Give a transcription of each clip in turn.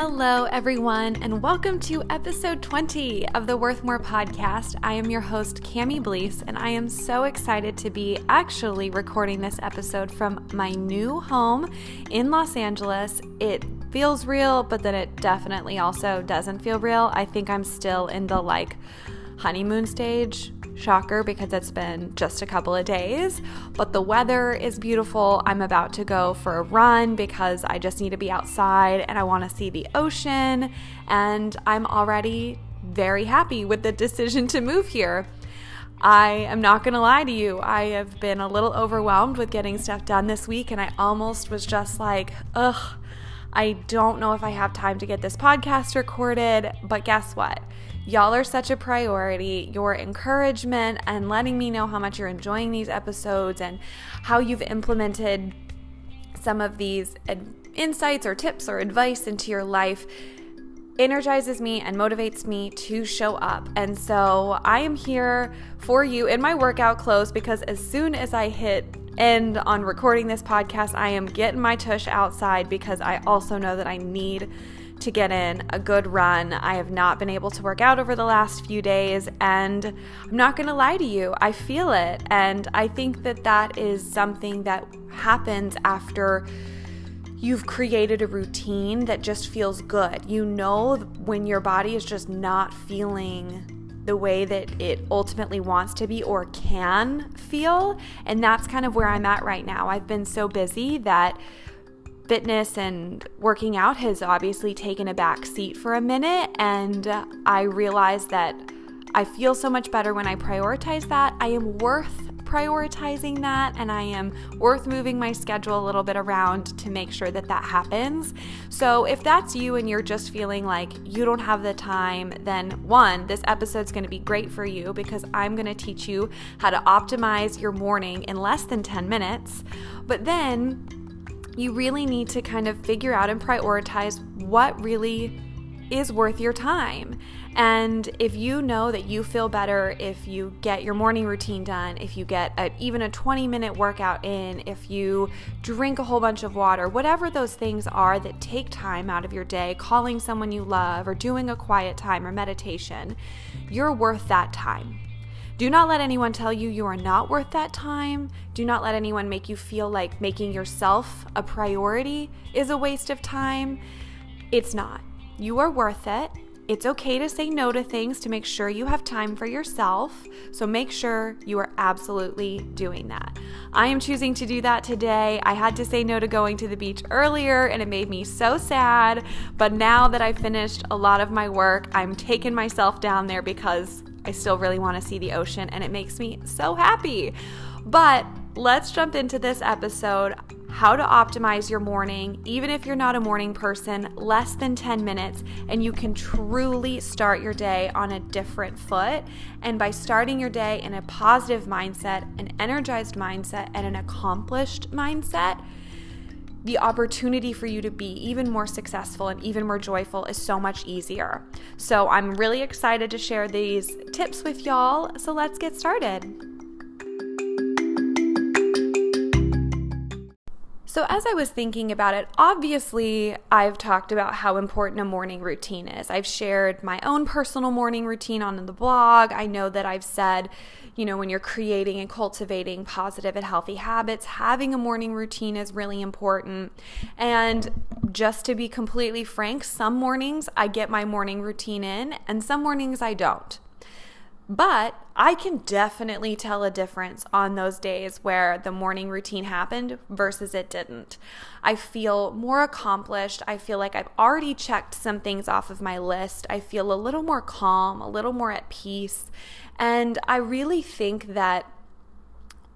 Hello, everyone, and welcome to episode 20 of the Worth More podcast. I am your host, Cami Blease, and I am so excited to be actually recording this episode from my new home in Los Angeles. It feels real, but then it definitely also doesn't feel real. I think I'm still in the like honeymoon stage Shocker because it's been just a couple of days, but the weather is beautiful. I'm about to go for a run because I just need to be outside and I want to see the ocean. And I'm already very happy with the decision to move here. I am not going to lie to you. I have been a little overwhelmed with getting stuff done this week, and I almost was just like, ugh, I don't know if I have time to get this podcast recorded. But guess what? Y'all are such a priority. Your encouragement and letting me know how much you're enjoying these episodes and how you've implemented some of these insights or tips or advice into your life energizes me and motivates me to show up. And so I am here for you in my workout clothes because as soon as I hit end on recording this podcast, I am getting my tush outside because I also know that I need to get in a good run. I have not been able to work out over the last few days, and I'm not going to lie to you, I feel it. And I think that that is something that happens after you've created a routine that just feels good. You know, when your body is just not feeling the way that it ultimately wants to be or can feel. And that's kind of where I'm at right now. I've been so busy that fitness and working out has obviously taken a back seat for a minute. And I realized that I feel so much better when I prioritize that. I am worth prioritizing that and I am worth moving my schedule a little bit around to make sure that that happens. So, if that's you and you're just feeling like you don't have the time, then one, this episode's going to be great for you because I'm going to teach you how to optimize your morning in less than 10 minutes. But then you really need to kind of figure out and prioritize what really is worth your time. And if you know that you feel better if you get your morning routine done, if you get a, even a 20 minute workout in, if you drink a whole bunch of water, whatever those things are that take time out of your day, calling someone you love, or doing a quiet time or meditation, you're worth that time. Do not let anyone tell you you are not worth that time. Do not let anyone make you feel like making yourself a priority is a waste of time. It's not. You are worth it. It's okay to say no to things to make sure you have time for yourself. So make sure you are absolutely doing that. I am choosing to do that today. I had to say no to going to the beach earlier and it made me so sad. But now that I've finished a lot of my work, I'm taking myself down there because I still really want to see the ocean and it makes me so happy. But let's jump into this episode how to optimize your morning, even if you're not a morning person, less than 10 minutes, and you can truly start your day on a different foot. And by starting your day in a positive mindset, an energized mindset, and an accomplished mindset, the opportunity for you to be even more successful and even more joyful is so much easier. So, I'm really excited to share these tips with y'all. So, let's get started. So, as I was thinking about it, obviously I've talked about how important a morning routine is. I've shared my own personal morning routine on the blog. I know that I've said, you know, when you're creating and cultivating positive and healthy habits, having a morning routine is really important. And just to be completely frank, some mornings I get my morning routine in, and some mornings I don't. But I can definitely tell a difference on those days where the morning routine happened versus it didn't. I feel more accomplished. I feel like I've already checked some things off of my list. I feel a little more calm, a little more at peace. And I really think that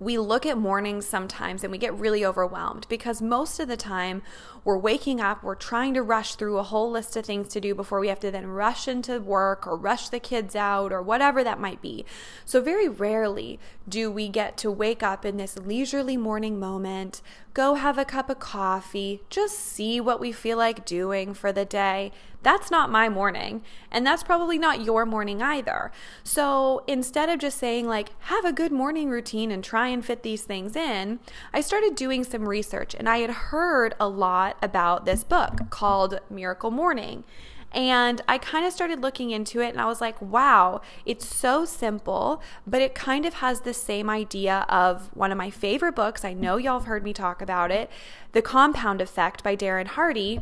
we look at mornings sometimes and we get really overwhelmed because most of the time we're waking up, we're trying to rush through a whole list of things to do before we have to then rush into work or rush the kids out or whatever that might be. So, very rarely do we get to wake up in this leisurely morning moment, go have a cup of coffee, just see what we feel like doing for the day, That's not my morning, and that's probably not your morning either. So instead of just saying, like, have a good morning routine and try and fit these things in, I started doing some research and I had heard a lot about this book called Miracle Morning. And I kind of started looking into it and I was like, wow, it's so simple, but it kind of has the same idea of one of my favorite books. I know y'all have heard me talk about it The Compound Effect by Darren Hardy.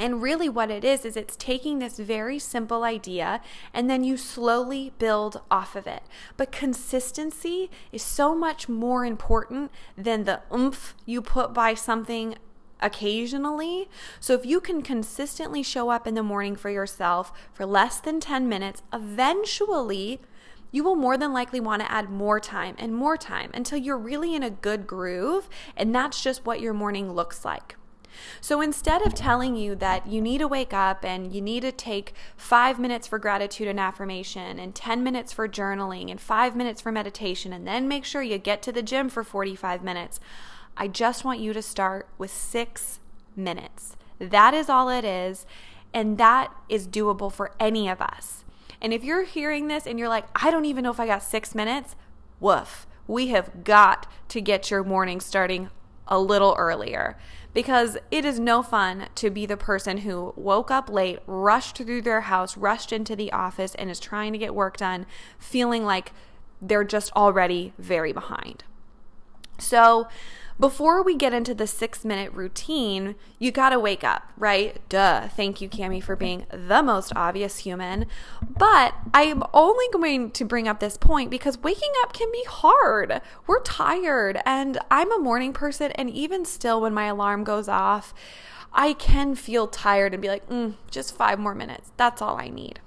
And really, what it is, is it's taking this very simple idea and then you slowly build off of it. But consistency is so much more important than the oomph you put by something occasionally. So if you can consistently show up in the morning for yourself for less than 10 minutes, eventually you will more than likely want to add more time and more time until you're really in a good groove. And that's just what your morning looks like. So instead of telling you that you need to wake up and you need to take five minutes for gratitude and affirmation, and 10 minutes for journaling, and five minutes for meditation, and then make sure you get to the gym for 45 minutes, I just want you to start with six minutes. That is all it is. And that is doable for any of us. And if you're hearing this and you're like, I don't even know if I got six minutes, woof. We have got to get your morning starting a little earlier because it is no fun to be the person who woke up late, rushed through their house, rushed into the office, and is trying to get work done, feeling like they're just already very behind. So, before we get into the six minute routine, you gotta wake up, right? Duh. Thank you, Cami, for being the most obvious human. But I'm only going to bring up this point because waking up can be hard. We're tired, and I'm a morning person, and even still, when my alarm goes off, I can feel tired and be like, mm, just five more minutes. That's all I need.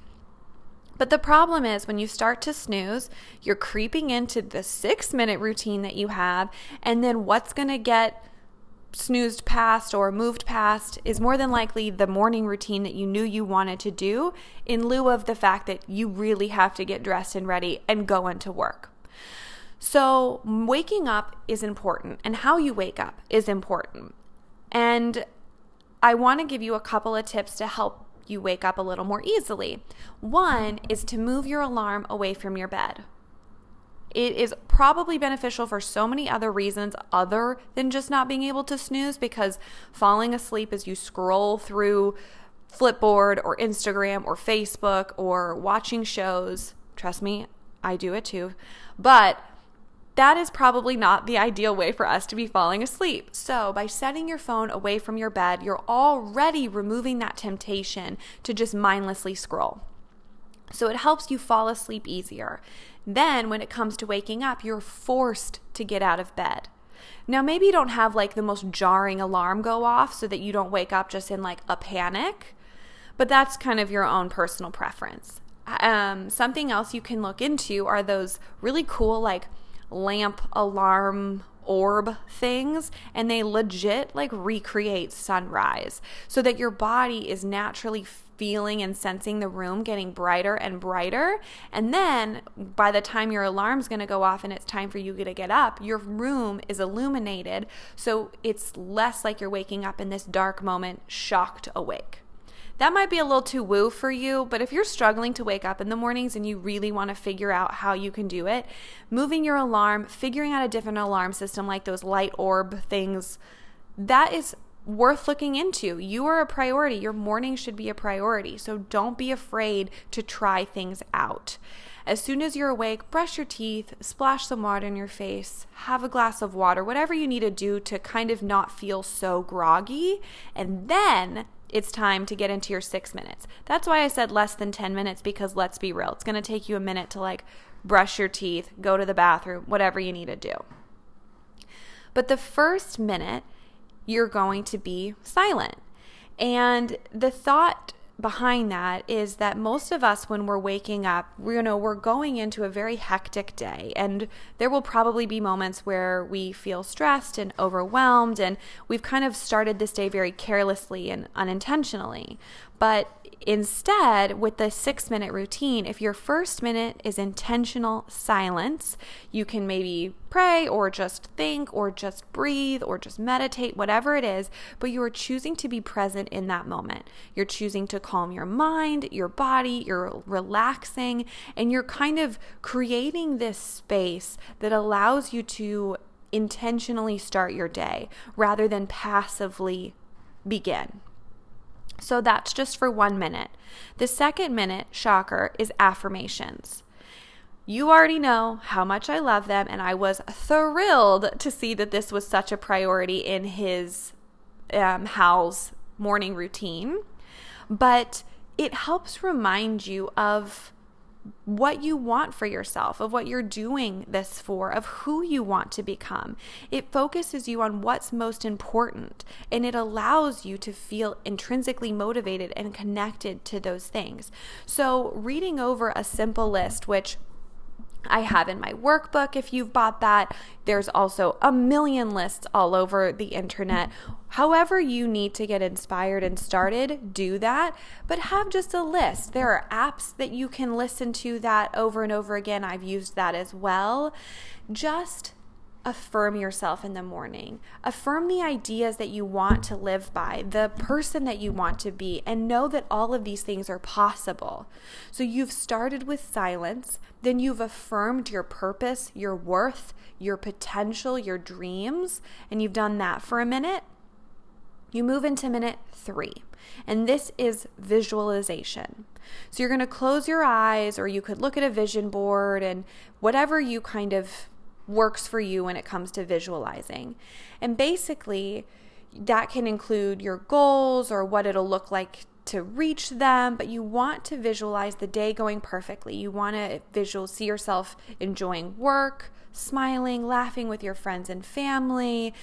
But the problem is when you start to snooze, you're creeping into the six minute routine that you have, and then what's going to get snoozed past or moved past is more than likely the morning routine that you knew you wanted to do, in lieu of the fact that you really have to get dressed and ready and go into work. So, waking up is important, and how you wake up is important. And I want to give you a couple of tips to help you wake up a little more easily. One is to move your alarm away from your bed. It is probably beneficial for so many other reasons other than just not being able to snooze because falling asleep as you scroll through Flipboard or Instagram or Facebook or watching shows, trust me, I do it too. But that is probably not the ideal way for us to be falling asleep. So, by setting your phone away from your bed, you're already removing that temptation to just mindlessly scroll. So, it helps you fall asleep easier. Then, when it comes to waking up, you're forced to get out of bed. Now, maybe you don't have like the most jarring alarm go off so that you don't wake up just in like a panic, but that's kind of your own personal preference. Um, something else you can look into are those really cool, like, lamp alarm orb things and they legit like recreate sunrise so that your body is naturally feeling and sensing the room getting brighter and brighter. And then by the time your alarm's going to go off and it's time for you to get up your room is illuminated so it's less like you're waking up in this dark moment shocked awake that might be a little too woo for you, but if you're struggling to wake up in the mornings and you really want to figure out how you can do it, moving your alarm, figuring out a different alarm system like those light orb things, that is worth looking into. You are a priority. Your morning should be a priority. So don't be afraid to try things out. As soon as you're awake, brush your teeth, splash some water in your face, have a glass of water, whatever you need to do to kind of not feel so groggy, and then it's time to get into your six minutes. That's why I said less than 10 minutes because let's be real, it's going to take you a minute to like brush your teeth, go to the bathroom, whatever you need to do. But the first minute, you're going to be silent. And the thought behind that is that most of us when we're waking up we, you know we're going into a very hectic day. And there will probably be moments where we feel stressed and overwhelmed and we've kind of started this day very carelessly and unintentionally. But Instead, with the six minute routine, if your first minute is intentional silence, you can maybe pray or just think or just breathe or just meditate, whatever it is, but you are choosing to be present in that moment. You're choosing to calm your mind, your body, you're relaxing, and you're kind of creating this space that allows you to intentionally start your day rather than passively begin. So that's just for one minute. The second minute, shocker, is affirmations. You already know how much I love them, and I was thrilled to see that this was such a priority in his um, Hal's morning routine. But it helps remind you of what you want for yourself, of what you're doing this for, of who you want to become. It focuses you on what's most important and it allows you to feel intrinsically motivated and connected to those things. So, reading over a simple list, which I have in my workbook if you've bought that. There's also a million lists all over the internet. However, you need to get inspired and started, do that, but have just a list. There are apps that you can listen to that over and over again. I've used that as well. Just affirm yourself in the morning. Affirm the ideas that you want to live by, the person that you want to be, and know that all of these things are possible. So you've started with silence, then you've affirmed your purpose, your worth, your potential, your dreams, and you've done that for a minute. You move into minute three, and this is visualization. So you're going to close your eyes, or you could look at a vision board and whatever you kind of works for you when it comes to visualizing. And basically, that can include your goals or what it'll look like to reach them, but you want to visualize the day going perfectly. You want to visual see yourself enjoying work, smiling, laughing with your friends and family,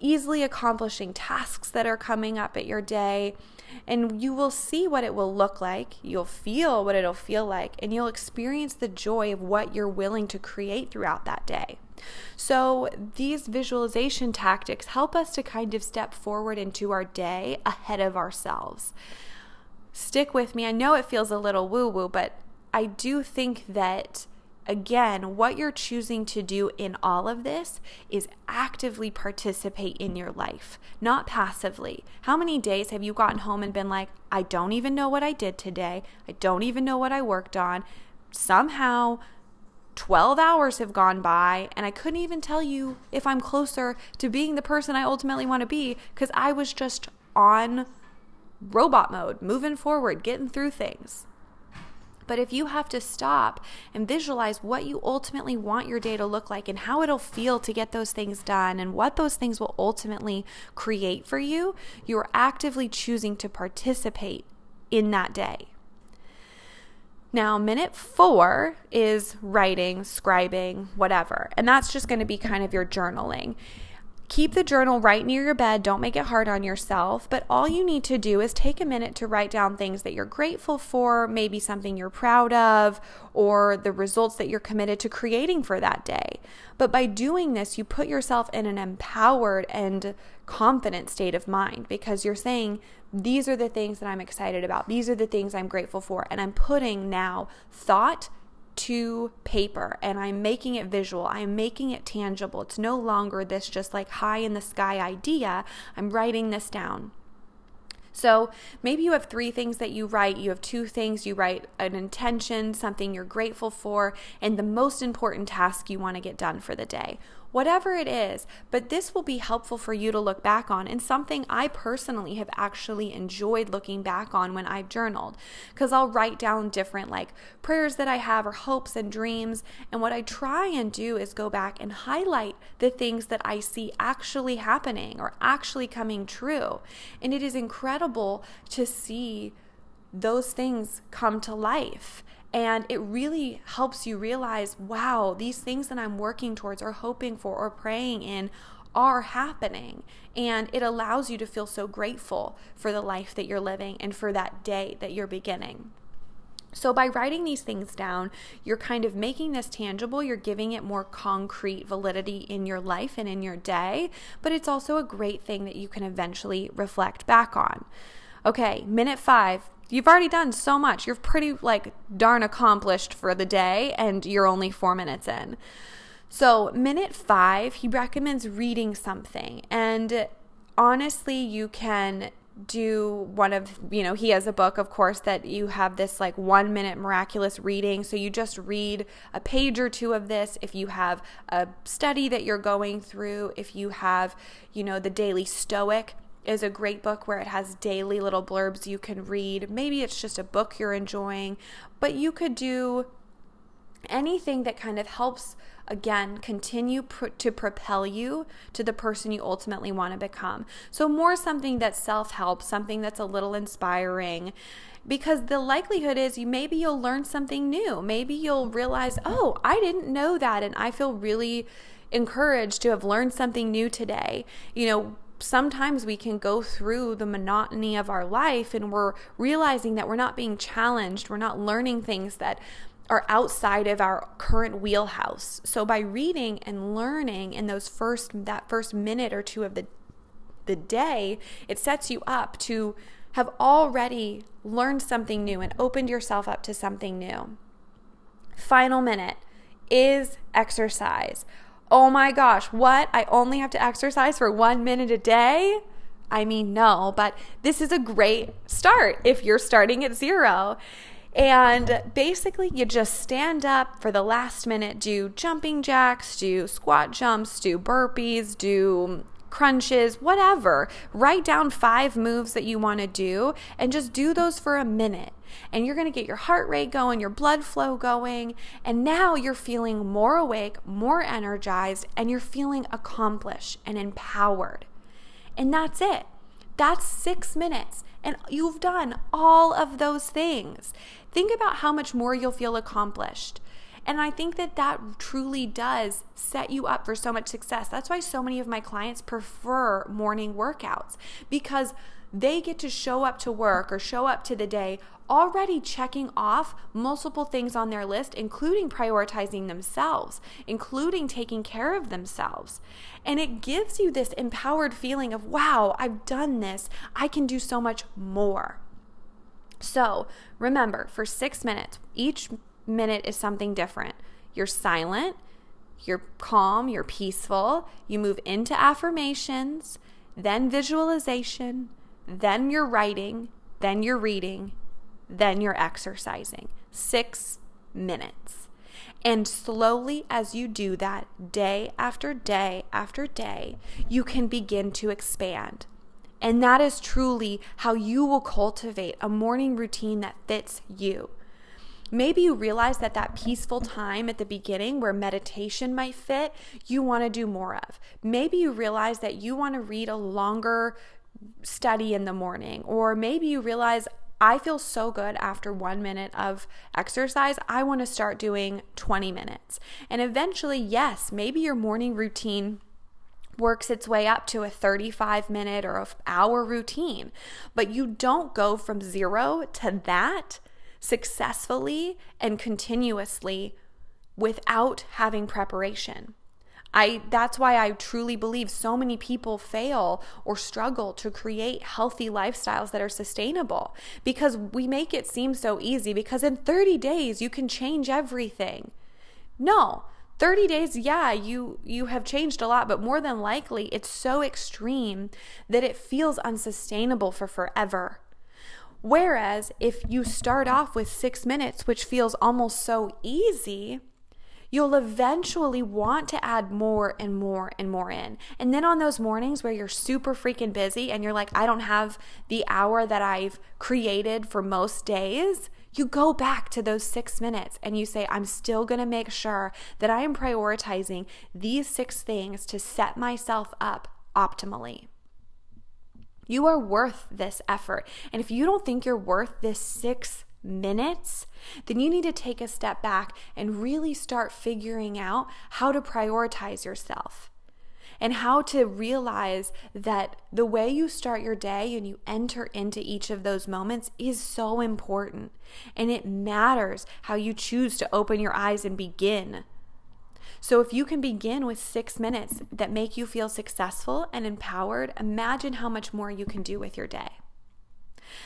easily accomplishing tasks that are coming up at your day. And you will see what it will look like. You'll feel what it'll feel like, and you'll experience the joy of what you're willing to create throughout that day. So, these visualization tactics help us to kind of step forward into our day ahead of ourselves. Stick with me. I know it feels a little woo woo, but I do think that again, what you're choosing to do in all of this is actively participate in your life, not passively. How many days have you gotten home and been like, I don't even know what I did today, I don't even know what I worked on? Somehow, 12 hours have gone by and I couldn't even tell you if I'm closer to being the person I ultimately want to be because I was just on robot mode, moving forward, getting through things. But if you have to stop and visualize what you ultimately want your day to look like and how it'll feel to get those things done and what those things will ultimately create for you, you're actively choosing to participate in that day. Now, minute four is writing, scribing, whatever. And that's just going to be kind of your journaling. Keep the journal right near your bed. Don't make it hard on yourself. But all you need to do is take a minute to write down things that you're grateful for, maybe something you're proud of, or the results that you're committed to creating for that day. But by doing this, you put yourself in an empowered and confident state of mind because you're saying, These are the things that I'm excited about. These are the things I'm grateful for. And I'm putting now thought to paper and I'm making it visual. I'm making it tangible. It's no longer this just like high in the sky idea. I'm writing this down. So maybe you have three things that you write. You have two things. You write an intention, something you're grateful for, and the most important task you want to get done for the day whatever it is. But this will be helpful for you to look back on and something I personally have actually enjoyed looking back on when I've journaled because I'll write down different like prayers that I have or hopes and dreams. And what I try and do is go back and highlight the things that I see actually happening or actually coming true. And it is incredible to see those things come to life. And it really helps you realize wow, these things that I'm working towards or hoping for or praying in are happening. And it allows you to feel so grateful for the life that you're living and for that day that you're beginning. So, by writing these things down, you're kind of making this tangible. You're giving it more concrete validity in your life and in your day, but it's also a great thing that you can eventually reflect back on. Okay, minute five You've already done so much. You're pretty like darn accomplished for the day and you're only 4 minutes in. So, minute 5, he recommends reading something. And honestly, you can do one of you know he has a book of course that you have this like one minute miraculous reading so you just read a page or two of this if you have a study that you're going through if you have you know the daily stoic is a great book where it has daily little blurbs you can read maybe it's just a book you're enjoying but you could do anything that kind of helps again continue pr- to propel you to the person you ultimately want to become. So, more something that's self help, something that's a little inspiring. Because the likelihood is you maybe you'll learn something new. Maybe you'll realize, oh, I didn't know that. And I feel really encouraged to have learned something new today. You know, sometimes we can go through the monotony of our life and we're realizing that we're not being challenged, we're not learning things that are outside of our current wheelhouse. So by reading and learning in those first that first minute or two of the the day, it sets you up to have already learned something new and opened yourself up to something new. Final minute is exercise. Oh my gosh, what? I only have to exercise for 1 minute a day? I mean, no, but this is a great start if you're starting at zero. And basically, you just stand up for the last minute, do jumping jacks, do squat jumps, do burpees, do crunches, whatever. Write down five moves that you want to do and just do those for a minute. And you're going to get your heart rate going, your blood flow going. And now you're feeling more awake, more energized, and you're feeling accomplished and empowered. And that's it. That's six minutes. And you've done all of those things think about how much more you'll feel accomplished. And I think that that truly does set you up for so much success. That's why so many of my clients prefer morning workouts because they get to show up to work or show up to the day already checking off multiple things on their list, including prioritizing themselves, including taking care of themselves. And it gives you this empowered feeling of, wow, I've done this. I can do so much more. So remember, for six minutes, each minute is something different. You're silent, you're calm, you're peaceful. You move into affirmations, then visualization, then you're writing, then you're reading, then you're exercising. Six minutes. And slowly, as you do that, day after day after day, you can begin to expand. And that is truly how you will cultivate a morning routine that fits you. Maybe you realize that that peaceful time at the beginning where meditation might fit, you want to do more of. Maybe you realize that you want to read a longer study in the morning, or maybe you realize I feel so good after one minute of exercise. I want to start doing 20 minutes. And eventually, yes, maybe your morning routine works its way up to a 35 minute or an hour routine. But you don't go from zero to that successfully and continuously without having preparation. I that's why I truly believe so many people fail or struggle to create healthy lifestyles that are sustainable because we make it seem so easy because in 30 days you can change everything. No, 30 days yeah you you have changed a lot but more than likely it's so extreme that it feels unsustainable for forever whereas if you start off with 6 minutes which feels almost so easy you'll eventually want to add more and more and more in. And then on those mornings where you're super freaking busy and you're like, I don't have the hour that I've created for most days, you go back to those six minutes and you say, I'm still going to make sure that I am prioritizing these six things to set myself up optimally. You are worth this effort. And if you don't think you're worth this six minutes, then you need to take a step back and really start figuring out how to prioritize yourself and how to realize that the way you start your day and you enter into each of those moments is so important. And it matters how you choose to open your eyes and begin. So, if you can begin with six minutes that make you feel successful and empowered, imagine how much more you can do with your day.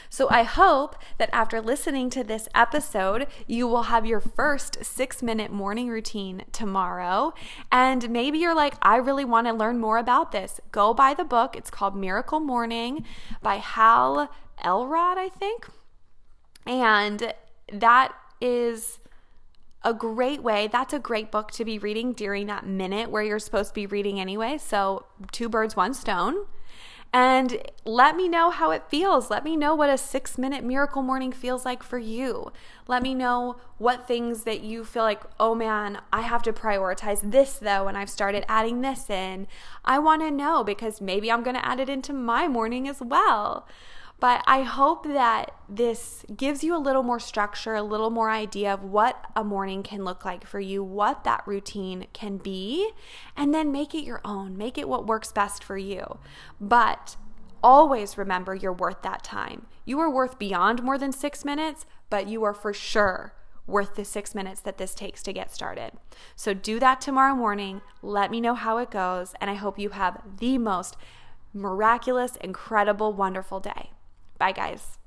So I hope that after listening to this episode, you will have your first six minute morning routine tomorrow. And maybe you're like, I really want to learn more about this. Go buy the book. It's called Miracle Morning by Hal Elrod, I think. And that is a great way. That's a great book to be reading during that minute where you're supposed to be reading anyway. So, two birds, one stone. And let me know how it feels. Let me know what a six minute miracle morning feels like for you. Let me know what things that you feel like, oh man, I have to prioritize this though, and I've started adding this in. I want to know because maybe I'm to add it into my morning as well. But I hope that this gives you a little more structure, a little more idea of what a morning can look like for you, what that routine can be, and then make it your own. Make it what works best for you. But always remember you're worth that time. You are worth beyond more than six minutes, but you are for sure worth the six minutes that this takes to get started. So do that tomorrow morning. Let me know how it goes. And I hope you have the most miraculous, incredible, wonderful day. Bye, guys.